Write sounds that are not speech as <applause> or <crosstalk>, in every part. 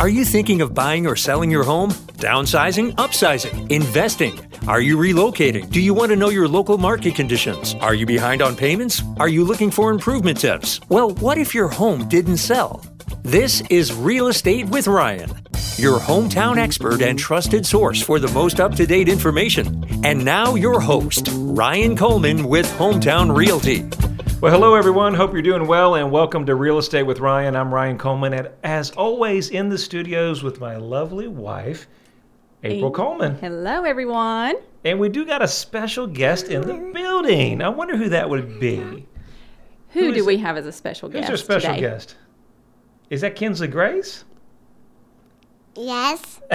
Are you thinking of buying or selling your home? Downsizing, upsizing, investing? Are you relocating? Do you want to know your local market conditions? Are you behind on payments? Are you looking for improvement tips? Well, what if your home didn't sell? This is Real Estate with Ryan, your hometown expert and trusted source for the most up to date information. And now, your host, Ryan Coleman with Hometown Realty. Well, hello everyone. Hope you're doing well and welcome to Real Estate with Ryan. I'm Ryan Coleman and as always in the studios with my lovely wife, April Coleman. Hello, everyone. And we do got a special guest in the building. I wonder who that would be. Who, Who do we it? have as a special Who's guest our special today? guest? Is that Kinsley Grace? Yes. <laughs>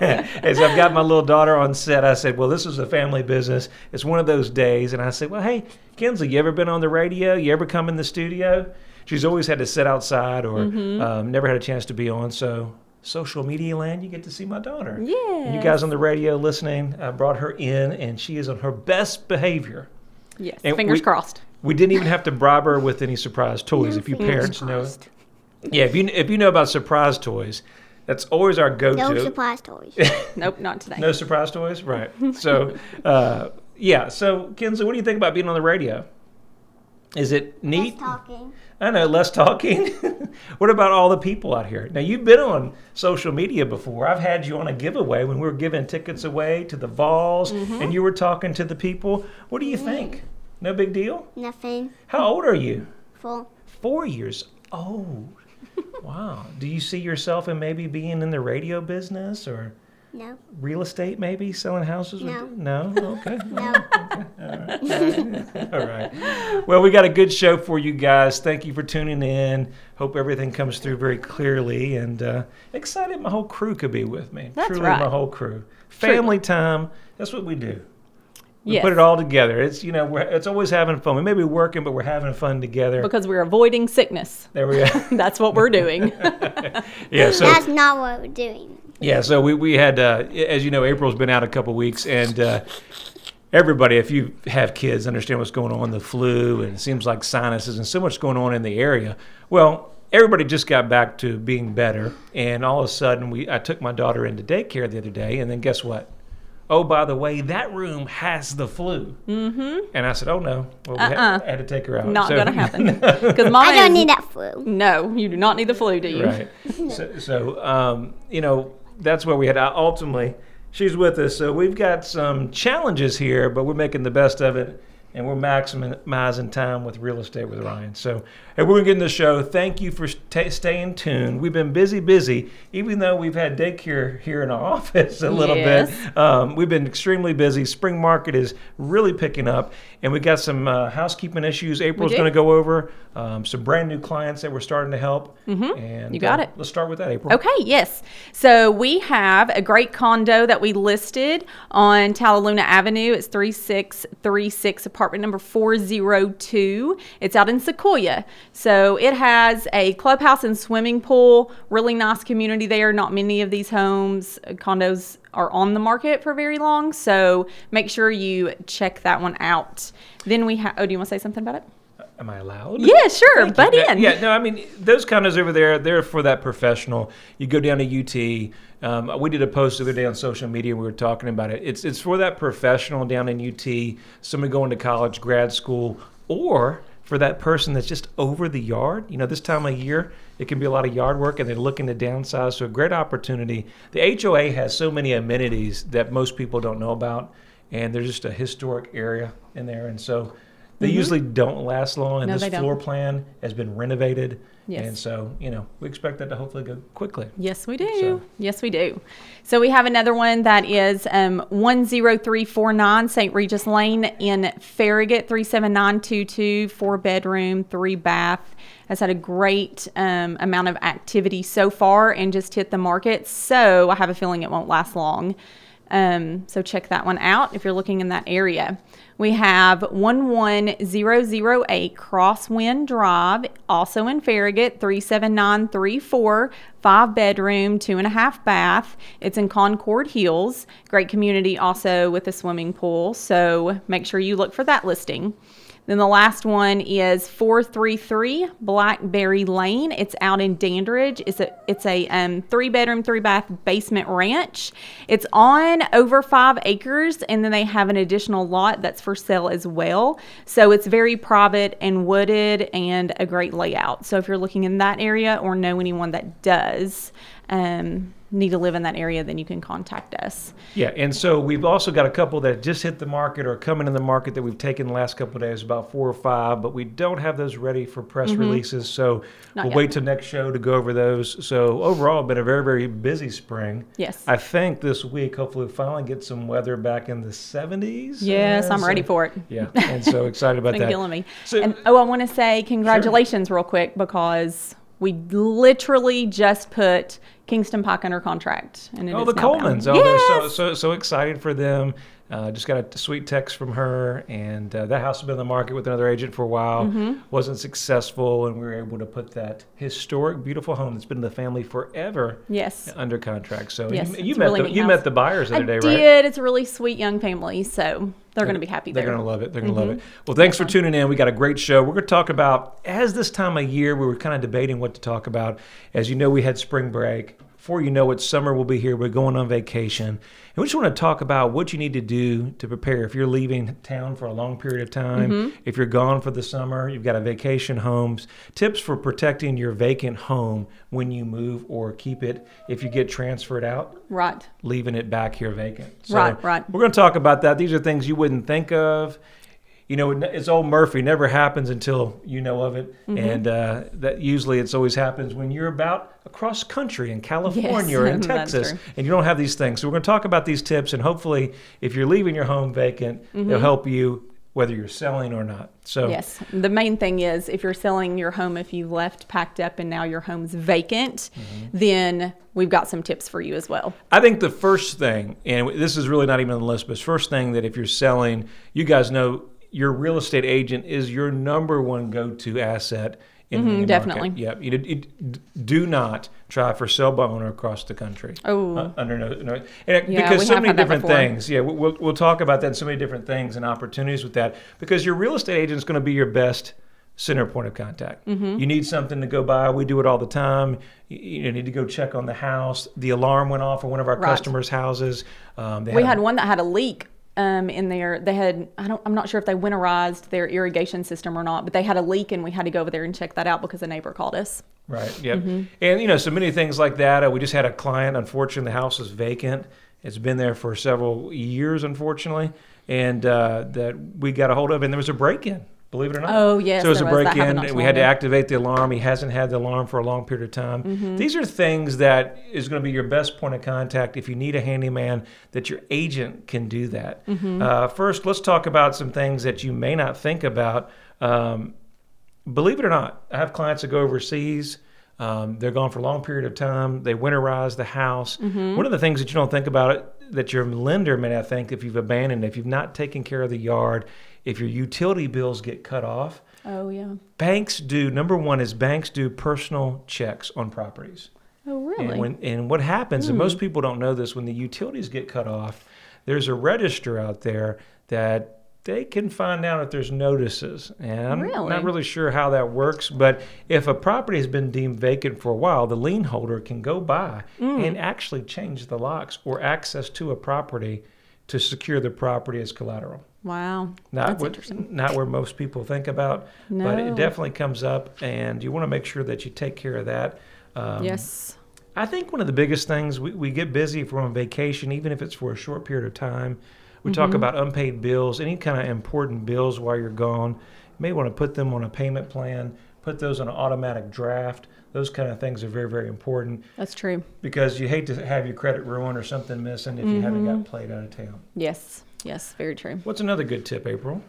As I've got my little daughter on set, I said, Well, this is a family business. It's one of those days. And I said, Well, hey, Kinsley, you ever been on the radio? You ever come in the studio? She's always had to sit outside or Mm-hmm. um, never had a chance to be on. So, social media land, you get to see my daughter. Yeah. you guys on the radio listening, I brought her in, and she is on her best behavior. Yes. And Fingers we- crossed. We didn't even have to bribe her with any surprise toys. if you parents know, yeah, if you if you know about surprise toys, that's always our go-to. No surprise toys. <laughs> Nope, not today. No surprise toys, right? So, uh, yeah. So, Kinsley, what do you think about being on the radio? Is it neat? Just talking. I know, less talking. <laughs> what about all the people out here? Now, you've been on social media before. I've had you on a giveaway when we were giving tickets away to the Vols, and you were talking to the people. What do you think? No big deal. Nothing. How old are you? Four. Four years old. Wow. Do you see yourself in maybe being in the radio business or? No. real estate maybe selling houses with No. no <laughs> okay No. all right well we got a good show for you guys thank you for tuning in hope everything comes through very clearly and uh, excited my whole crew could be with me That's truly right. my whole crew family time that's what we do we Yes. put it all together it's you know we're, it's always having fun we may be working but we're having fun together because we're avoiding sickness. there we go <laughs> That's what we're doing. <laughs> <laughs> yeah so That's not what we're doing. Yeah, so we, we had, uh, as you know, April's been out a couple weeks, and uh, everybody, if you have kids, understand what's going on the flu, and it seems like sinuses and so much going on in the area. Well, everybody just got back to being better, and all of a sudden, we I took my daughter into daycare the other day, and then guess what? Oh, by the way, that room has the flu. Mm-hmm. And I said, oh no, well, we had, Uh-uh. had to take her out. not So- going <laughs> to happen. Because mama I don't is- need that flu. No, you do not need the flu, do you? Right. so, so um, you know, that's where we had uh, ultimately. She's with us, so we've got some challenges here, but we're making the best of it, and we're maximizing time with real estate with Ryan. So, and we're gonna get in the show. Thank you for sta staying tuned. We've been busy, busy, even though we've had daycare here in our <laughs> office a little Yes. bit. Um, we've been extremely busy. Spring market is really picking up, and we got some uh, housekeeping issues. April's going to go over um, some brand new clients that we're starting to help. Mm-hmm. And You got uh, it. Let's start with that, April. Okay, yes. So we have a great condo that we listed on Taliluna Avenue. It's 3636 apartment number 402. It's out in Sequoia. So it has a clubhouse and swimming pool, really nice community there. Not many of these homes, uh, condos are on the market for very long. So make sure you check that one out. Then we have, oh, do you want to say something about it? Am I allowed? Yeah, sure. Thank Butt you. in. Yeah, no, I mean those condos over there, they're for that professional. You go down to UT. Um, we did a post the other day on social media. We were talking about it. It's it's for that professional down in UT, somebody going to college, grad school, or for that person that's just over the yard. You know, this time of year, it can be a lot of yard work, and they're looking to downsize. So a great opportunity. The HOA has so many amenities that most people don't know about, and there's just a historic area in there, and so. They usually don't last long, and Mm-hmm. No, this they don't. floor plan has been renovated. Yes. And so, you know, we expect that to hopefully go quickly. Yes, we do. So- Yes, we do. So we have another one that is um, 10349 St. Regis Lane in Farragut, 37922, four bedroom, three bath. Has had a great um, amount of activity so far and just hit the market. So I have a feeling it won't last long. Um, so check that one out if you're looking in that area. We have 11008 Crosswind Drive, also in Farragut, 37934, five bedroom, two and a half bath. It's in Concord Hills. Great community also with a swimming pool. So make sure you look for that listing. Then the last one is 433 Blackberry Lane. It's out in Dandridge. It's a it's a um, three bedroom, three bath basement ranch. It's on over five acres, and then they have an additional lot that's for sale as well. So it's very private and wooded and a great layout. So if you're looking in that area or know anyone that does, um, need to live in that area, then you can contact us. Yeah, and so we've also got a couple that just hit the market or coming in the market that we've taken the last couple of days, about four or five, but we don't have those ready for press releases. So Mm-hmm. Not we'll yet. wait till next show to go over those. So overall, been a very, very busy spring. Yes. I think this week, hopefully, we'll finally get some weather back in the 70s. Yes, Uh, I'm ready for it. Yeah, and so <laughs> excited about been that. killing me. So- and oh, I want to say congratulations real quick because we literally just put Kingston Pike under contract. And Oh, the. Colemans! Oh, they're so so so excited for them. Uh, just got a sweet text from her, and uh, that house has been on the market with another agent for a while. Mm-hmm. Wasn't successful, and we were able to put that historic, beautiful home that's been in the family forever Yes. under contract. So Yes, you, you met really the, you house. met the buyers the I other day, right? I did. It's a really sweet young family, so they're going to be happy They're. Mm-hmm. going to love it. They're going to love it. Well, thanks for tuning in. We got a great show. We're going to talk about, as this time of year, we were kind of debating what to talk about. As you know, we had spring break. Before you know it, summer will be here. We're going on vacation. And we just want to talk about what you need to do to prepare. If you're leaving town for a long period of time, Mm-hmm. if you're gone for the summer, you've got a vacation homes, tips for protecting your vacant home when you move or keep it if you get transferred out Right. leaving it back here vacant. Right, right. We're going to talk about that. These are things you wouldn't think of. You know, it's old Murphy. Never happens until you know of it, Mm-hmm. and uh, that usually it's always happens when you're about across country in California or in <laughs> Texas, and you don't have these things. So we're going to talk about these tips, and hopefully, if you're leaving your home vacant, they'll help you whether you're selling or not. So Mm-hmm. Yes. The main thing is if you're selling your home, if you left packed up and now your home's vacant, Mm-hmm. then we've got some tips for you as well. I think the first thing, and this is really not even on the list, but first thing that if you're selling, you guys know your real estate agent is your number one go-to asset in the market. definitely. Yep. You, you do not try for sell by owner across the country. Oh. Uh, under no, no it- Yeah, because so many different things. Yeah, we'll we'll talk about that and so many different things and opportunities with that because your real estate agent is going to be your best center point of contact. Mm-hmm. You need something to go by. We do it all the time. You, you need to go check on the house. The alarm went off on one of our Right. customers' houses. Um, they We had had one that had a leak um, in there. They had I don't I'm not sure if they winterized their irrigation system or not, but they had a leak and we had to go over there and check that out because a neighbor called us. Right. Yep. Mm-hmm. And you know, so many things like that. Uh, we just had a client. Unfortunately, the house is vacant. It's been there for several years, unfortunately, and uh, that we got a hold of, and there was a break-in. Believe it or not. Oh, yes, So it was a was. Break-in. and we had to activate the alarm. He hasn't had the alarm for a long period of time. Mm-hmm. These are things that is going to be your best point of contact if you need a handyman. That your agent can do that. Mm-hmm. Uh, first, let's talk about some things that you may not think about. Um, believe it or not, I have clients that go overseas. Um, they're gone for a long period of time. They winterize the house. Mm-hmm. One of the things that you don't think about it, that your lender may not think if you've abandoned, if you've not taken care of the yard, if your utility bills get cut off, Oh yeah. banks do. Number one is banks do personal checks on properties. Oh really? And, when, and what happens, and most people don't know this, when the utilities get cut off, there's a register out there that they can find out if there's notices. And I'm Really? not really sure how that works, but if a property has been deemed vacant for a while, the lien holder can go by Mm. and actually change the locks or access to a property to secure the property as collateral. Wow. Not That's what, interesting. not where most people think about, but it definitely comes up, and you want to make sure that you take care of that. Um, yes. I think one of the biggest things we, we get busy if we're on vacation, even if it's for a short period of time. We talk Mm-hmm. about unpaid bills, any kind of important bills while you're gone. You may want to put them on a payment plan, put those on an automatic draft. Those kind of things are very, very important That's true. because you hate to have your credit ruined or something missing if you haven't Mm-hmm. got played out of town. Yes. Yes. Very true. What's another good tip, April?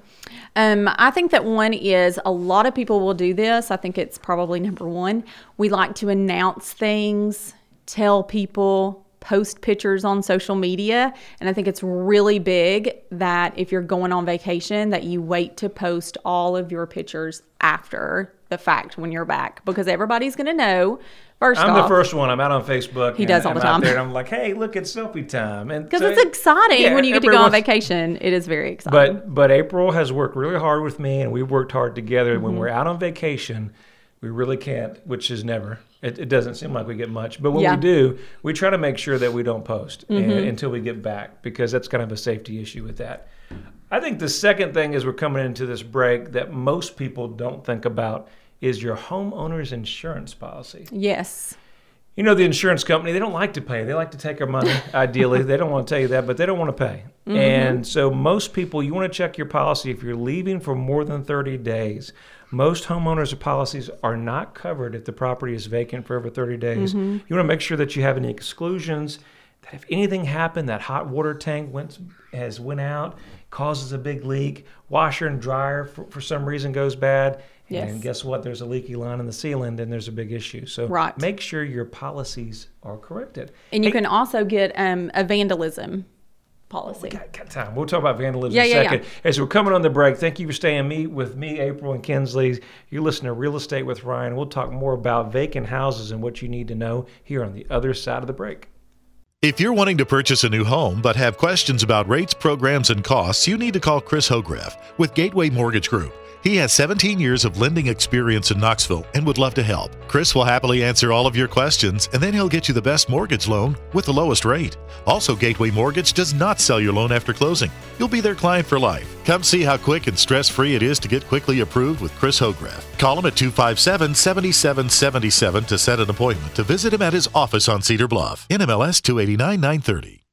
Um, I think that one is a lot of people will do this. I think it's probably number one. We like to announce things, tell people post pictures on social media and i think it's really big that if you're going on vacation that you wait to post all of your pictures after the fact when you're back because everybody's going to know first I'm off the first one. I'm out on Facebook. He and does all the time. there and I'm like, hey, look, it's selfie time. And because so- it's exciting Yeah, when you get to go on vacation it is very exciting But but April has worked really hard with me, and we've worked hard together. Mm-hmm. When we're out on vacation, we really can't, which is never. It, it doesn't seem like we get much, but when Yeah. Mm-hmm. we do, we try to make sure that we don't post and, until we get back because that's kind of a safety issue with that. I think the second thing is we're coming into this break that most people don't think about is your homeowner's insurance policy. yes You know, the insurance company, they don't like to pay. They like to take our money, <laughs> ideally. they don't want to tell you that, but they don't want to pay. Mm-hmm. And so, most people, you want to check your policy if you're leaving for more than 30 days. Most homeowners' policies are not covered if the property is vacant for over 30 days. Mm-hmm. You want to make sure that you have any exclusions, that if anything happened, that hot water tank went, has went out, causes a big leak, washer and dryer for, for some reason goes bad. Yes. And guess what? There's a leaky line in the ceiling, then there's a big issue. So Right. make sure your policies are corrected. and you Hey, can also get um, a vandalism policy got, got time. We'll talk about vandalism Yeah, in a yeah, yeah. second. Hey, so we're coming on the break. Thank you for staying me with me, April and Kinsley. You're listening to Real Estate with Ryan. We'll talk more about vacant houses and what you need to know here on the other side of the break. If you're wanting to purchase a new home but have questions about rates, programs, and costs, you need to call Chris Hograff with Gateway Mortgage Group. He has 17 years of lending experience in Knoxville and would love to help. Chris will happily answer all of your questions and then he'll get you the best mortgage loan with the lowest rate. Also, Gateway Mortgage does not sell your loan after closing. You'll be their client for life. Come see how quick and stress free it is to get quickly approved with Chris Hograff. Call him at 257 7777 to set an appointment to visit him at his office on Cedar Bluff. NMLS 289 930.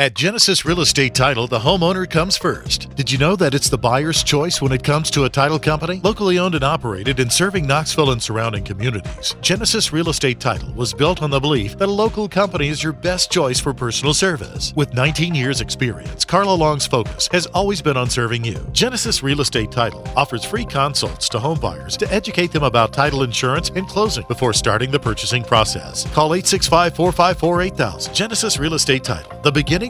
At Genesis Real Estate Title, the homeowner comes first. Did you know that it's the buyer's choice when it comes to a title company? Locally owned and operated and serving Knoxville and surrounding communities, Genesis Real Estate Title was built on the belief that a local company is your best choice for personal service. With 19 years' experience, Carla Long's focus has always been on serving you. Genesis Real Estate Title offers free consults to home buyers to educate them about title insurance and closing before starting the purchasing process. Call 865 454 8000. Genesis Real Estate Title, the beginning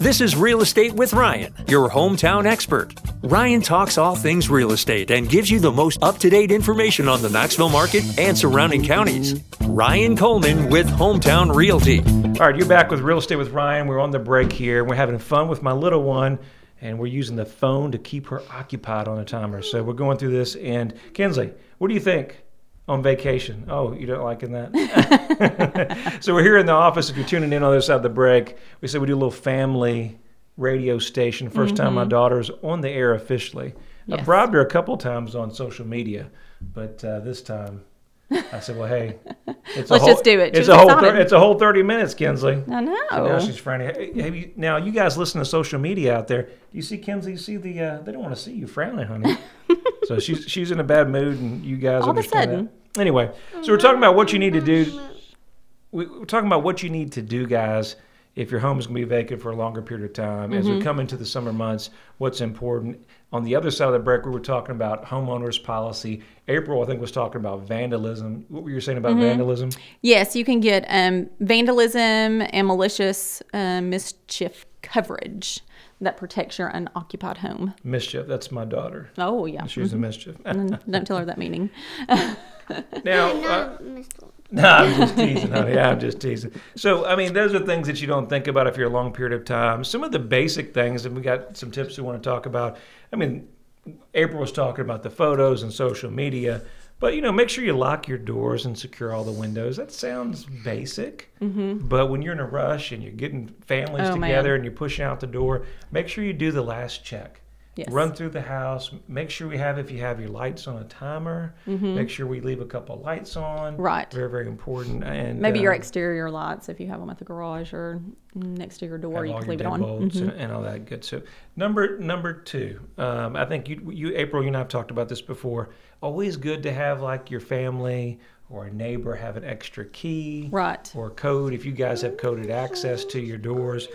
This is Real Estate with Ryan, your hometown expert. Ryan talks all things real estate and gives you the most up to date information on the Knoxville market and surrounding counties. Ryan Coleman with Hometown Realty. All right, you're back with Real Estate with Ryan. We're on the break here. We're having fun with my little one, and we're using the phone to keep her occupied on a timer. So we're going through this. And Kinsley, what do you think on vacation? Oh, you don't like in that? <laughs> so we're here in the office. If you're tuning in on the other side of the break, we said we do a little family radio station. 1st time my daughter's on the air officially. I Yes. bribed her a couple times on social media, but uh, this time I said, "Well, hey, it's Let's whole, just do it. It's a whole. Thir- it's a whole thirty minutes, Kinsley." I know. So now she's frowning. You, now you guys listen to social media out there. Do you see Kinsley? You see the? Uh, they don't want to see you frowning, honey. <laughs> so she's she's in a bad mood, and you guys All of a understand sudden. that. Anyway, so we're talking about what you need to do. We- We're talking about what you need to do, guys, if your home is going to be vacant for a longer period of time. As we come into the summer months, what's important? On the other side of the break, we were talking about homeowners policy. April, I think, was talking about vandalism. What were you saying about vandalism? Yes, you can get um, vandalism and malicious uh, mischief coverage that protects your unoccupied home. Mischief. That's my daughter. Oh, yeah. She's a mischief. <laughs> Don't tell her that meaning. <laughs> now, uh. No, <laughs> I'm just teasing, honey. I'm just teasing. So, I mean, those are things that you don't think about if you're a long period of time. Some of the basic things, and we got some tips we want to talk about. I mean, April was talking about the photos and social media, but you know, make sure you lock your doors and secure all the windows. That sounds basic, but when you're in a rush and you're getting families Mm-hmm. Oh, man. together and you're pushing out the door, make sure you do the last check. Yes. Run through the house. Make sure we have, if you have your lights on a timer, make sure we leave a couple lights on. Mm-hmm. Right. Very, very important. And Maybe your uh, exterior lights, if you have them at the garage or next to your door, you can leave it on. deadbolts Mhm. and, and all that good stuff. Number number two, um, I think you, you, April, you and I have talked about this before. Always good to have like your family or a neighbor have an extra key, Right. Or code if you guys have coded access to your doors.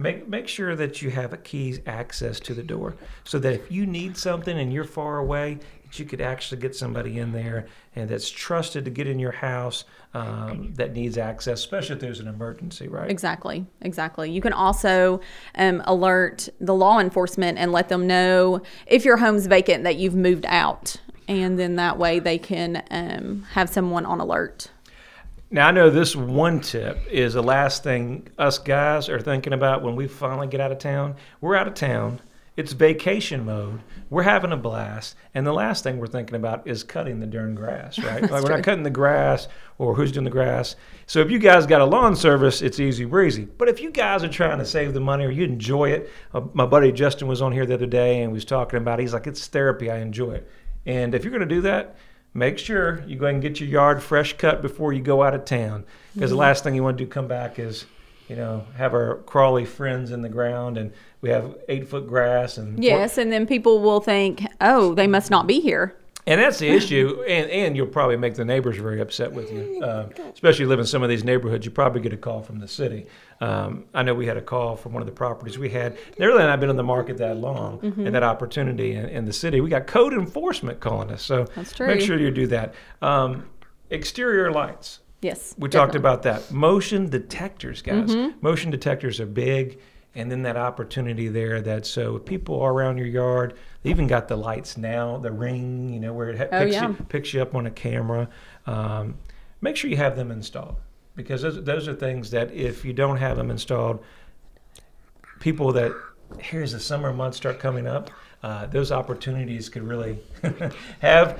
Make make sure that you have a key access to the door, so that if you need something and you're far away, that you could actually get somebody in there and that's trusted to get in your house um, that needs access, especially if there's an emergency, right? Exactly, exactly. You can also um, alert the law enforcement and let them know if your home's vacant that you've moved out, and then that way they can um, have someone on alert. Now I know this one tip is the last thing us guys are thinking about when we finally get out of town. We're out of town. It's vacation mode. We're having a blast, and the last thing we're thinking about is cutting the darn grass, right? <laughs> like we're true. not cutting the grass, or who's doing the grass. So if you guys got a lawn service, it's easy breezy. But if you guys are trying to save the money or you enjoy it, uh, my buddy Justin was on here the other day and was talking about. It. He's like, it's therapy. I enjoy it. And if you're going to do that, make sure you go ahead and get your yard fresh cut before you go out of town. Because the mm-hmm. last thing you want to do come back is, you know, have our crawly friends in the ground and we have eight foot grass and Yes, and then people will think, oh, they must not be here. And that's the issue. And and you'll probably make the neighbors very upset with you, uh, especially live in some of these neighborhoods. You probably get a call from the city. Um, I know we had a call from one of the properties we had. They really not been on the market that long, Mm-hmm. and that opportunity in, in the city. We got code enforcement calling us, so make sure you do that. Um, exterior lights. Yes, We talked about that. Motion detectors, guys. Mm-hmm. Motion detectors are big. And then that opportunity there that so if people are around your yard, they even got the lights now, the ring, you know, where it ha- Oh, picks, yeah. you, picks you up on a camera. Um, make sure you have them installed because those, those are things that if you don't have them installed, people that here's the summer months start coming up, uh, those opportunities could really <laughs> have.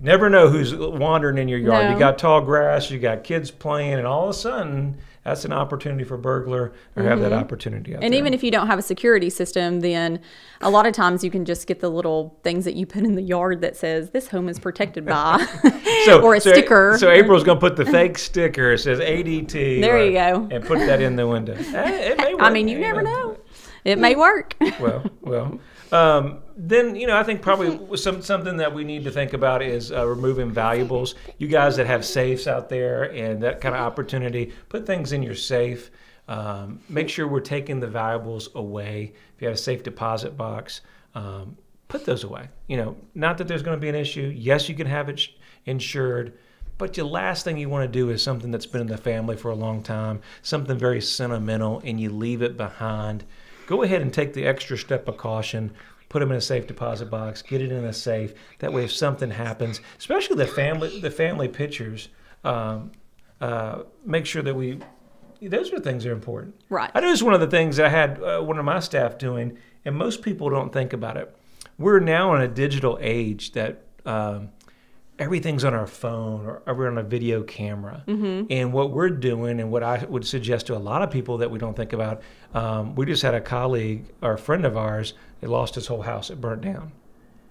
Never know who's wandering in your yard. You got tall grass, you got kids playing, and all of a sudden, that's an opportunity for burglar or have that opportunity. Mm-hmm. And there. even if you don't have a security system, then a lot of times you can just get the little things that you put in the yard that says this home is protected by, <laughs> <laughs> or a so- sticker. So April's gonna put the fake sticker. It says ADT. <laughs> There or- you go. And put that in the window. It may I work, mean, you never know. know. It may work. well, well. Um, then you know, I think probably some something that we need to think about is uh, removing valuables. You guys that have safes out there and that kind of opportunity, put things in your safe. Um, make sure we're taking the valuables away. If you have a safe deposit box, um, put those away. You know, not that there's going to be an issue. Yes, you can have it sh- insured. But the last thing you want to do is something that's been in the family for a long time, something very sentimental, and you leave it behind. Go ahead and take the extra step of caution. Put them in a safe deposit box. Get it in a safe. That way, if something happens, especially the family, the family pictures, um, uh, make sure that we. Those are things that are important. Right. I know it's one of the things I had uh, one of my staff doing, and most people don't think about it. We're now in a digital age that um, everything's on our phone or, or we're on a video camera. And what we're doing, and what I would suggest to a lot of people that we don't think about, um, we just had a colleague or a friend of ours that lost his whole house. It burnt down.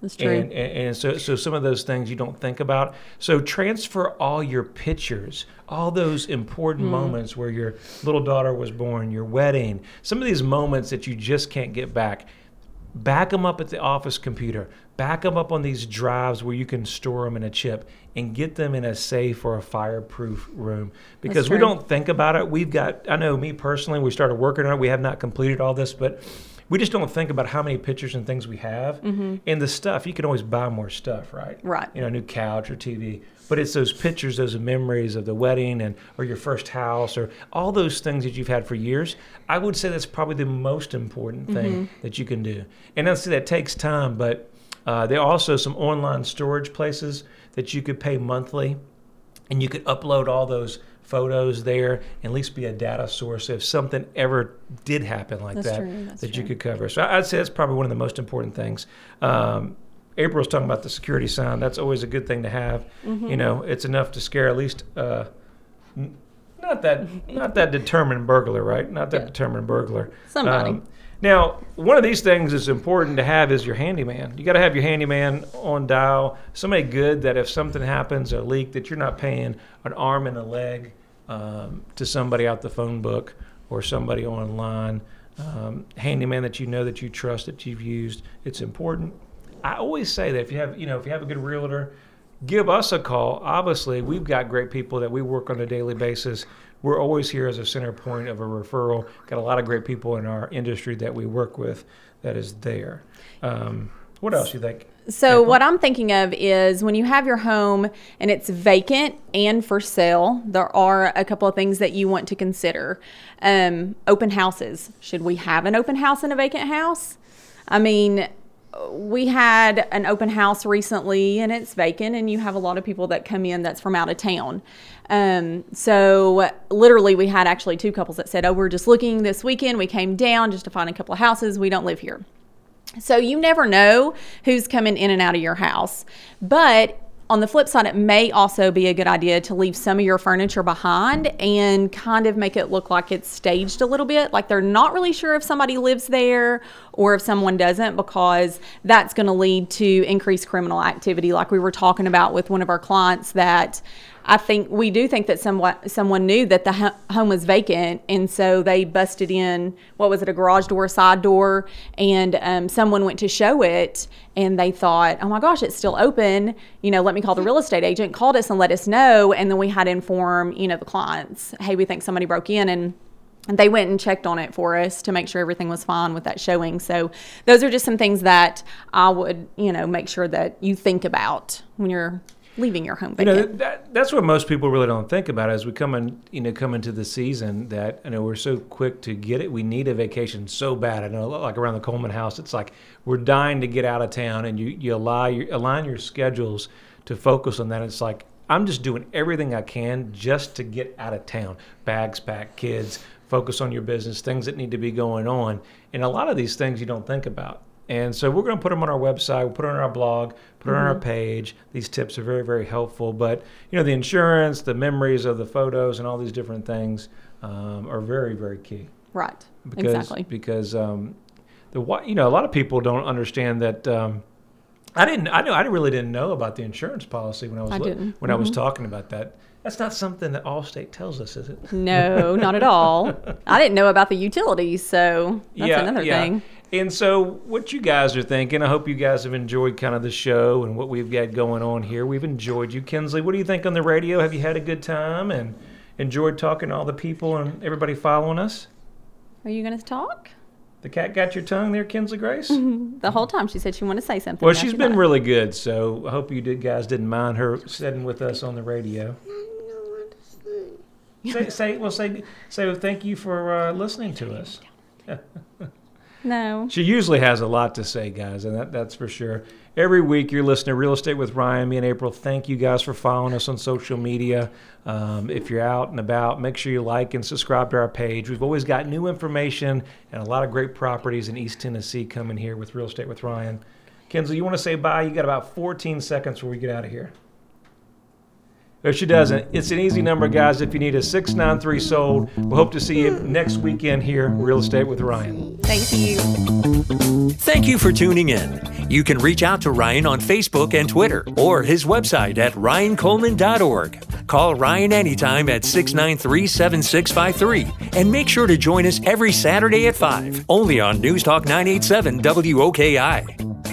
That's true. And, and, and so, so some of those things you don't think about. So transfer all your pictures, all those important moments where your little daughter was born, your wedding, some of these moments that you just can't get back. Back them up at the office computer, back them up on these drives where you can store them in a chip, and get them in a safe or a fireproof room. Because we don't think about it. We've got, I know me personally, we started working on it. We have not completed all this, but we just don't think about how many pictures and things we have. And the stuff, you can always buy more stuff, right? Mm-hmm. Right. You know, a new couch or TV. But it's those pictures, those memories of the wedding and or your first house or all those things that you've had for years. I would say that's probably the most important thing Mm-hmm. that you can do. And obviously that takes time, but uh, there are also some online storage places that you could pay monthly and you could upload all those photos there and at least be a data source if something ever did happen like That's that true, that you could cover. So I'd say that's probably one of the most important things. Um, April's talking about the security sign. That's always a good thing to have. Mm-hmm. You know, it's enough to scare at least uh, n- not that not that determined burglar, right? Not that Yeah. determined burglar. Um, Somebody. now, one of these things is important to have is your handyman. You got to have your handyman on dial. Somebody good that if something happens, a leak, that you're not paying an arm and a leg um, to somebody out the phone book or somebody online. Um, handyman that you know that you trust that you've used. It's important. I always say that if you have, you know, if you have a good realtor, give us a call. Obviously, we've got great people that we work on a daily basis. We're always here as a center point of a referral. Got a lot of great people in our industry that we work with that is there. Um, what else you think? So what I'm thinking of is when you have your home and it's vacant and for sale, there are a couple of things that you want to consider. Um, open houses. Should we have an open house in a vacant house? I mean, we had an open house recently and it's vacant and you have a lot of people that come in that's from out of town um, so literally we had actually two couples that said oh we're just looking this weekend we came down just to find a couple of houses we don't live here so you never know who's coming in and out of your house. But on the flip side, it may also be a good idea to leave some of your furniture behind and kind of make it look like it's staged a little bit. Like they're not really sure if somebody lives there or if someone doesn't, because that's going to lead to increased criminal activity, like we were talking about with one of our clients that. I think we do think that someone someone knew that the home was vacant, and so they busted in. What was it? A garage door, side door, and um, someone went to show it, and they thought, "Oh my gosh, it's still open." You know, let me call the <laughs> real estate agent. Called us and let us know, and then we had to inform you know the clients, "Hey, we think somebody broke in," and and they went and checked on it for us to make sure everything was fine with that showing. So those are just some things that I would, you know, make sure that you think about when you're leaving your home You know, that, that's what most people really don't think about as we come in, you know, come into the season that, you know, we're so quick to get it. We need a vacation so bad. I know, like around the Coleman house, it's like we're dying to get out of town and you, you align, your, align your schedules to focus on that. It's like, I'm just doing everything I can just to get out of town. Bags packed, kids, focus on your business, things that need to be going on. And a lot of these things you don't think about. And so we're going to put them on our website, we'll put it on our blog, put it on our page. These tips are very, very helpful. But, you know, the insurance, the memories of the photos, and all these different things um, are very, very key. Right. Because, exactly. Because, um, the you know, a lot of people don't understand that. Um, I didn't. I know. I really didn't know about the insurance policy when I was I li- when I was talking about that. That's not something that Allstate tells us, is it? No, not at all. <laughs> I didn't know about the utilities, so that's another thing. And so, what you guys are thinking, I hope you guys have enjoyed kind of the show and what we've got going on here. We've enjoyed you. Kinsley, what do you think on the radio? Have you had a good time and enjoyed talking to all the people and everybody following us? Are you going to talk? The cat got your tongue there, Kinsley Grace? <laughs> The whole time she said she wanted to say something. Well, Now she's she been not. really good, so I hope you did, guys didn't mind her sitting with us on the radio. <laughs> Say, say, well, say, say, thank you for uh, listening to us. <laughs> No. She usually has a lot to say, guys, and that, that's for sure. Every week you're listening to Real Estate with Ryan, me and April. Thank you guys for following us on social media. Um, if you're out and about, make sure you like and subscribe to our page. We've always got new information and a lot of great properties in East Tennessee coming here with Real Estate with Ryan. Kinsley, you want to say bye? You got about 14 seconds before we get out of here. If she doesn't, it's an easy number, guys. If you need a 693 sold, we hope to see you next weekend here, Real Estate with Ryan. Thank you. Thank you for tuning in. You can reach out to Ryan on Facebook and Twitter or his website at ryancoleman.org. Call Ryan anytime at 693 7653 and make sure to join us every Saturday at 5, only on News Talk 987 WOKI.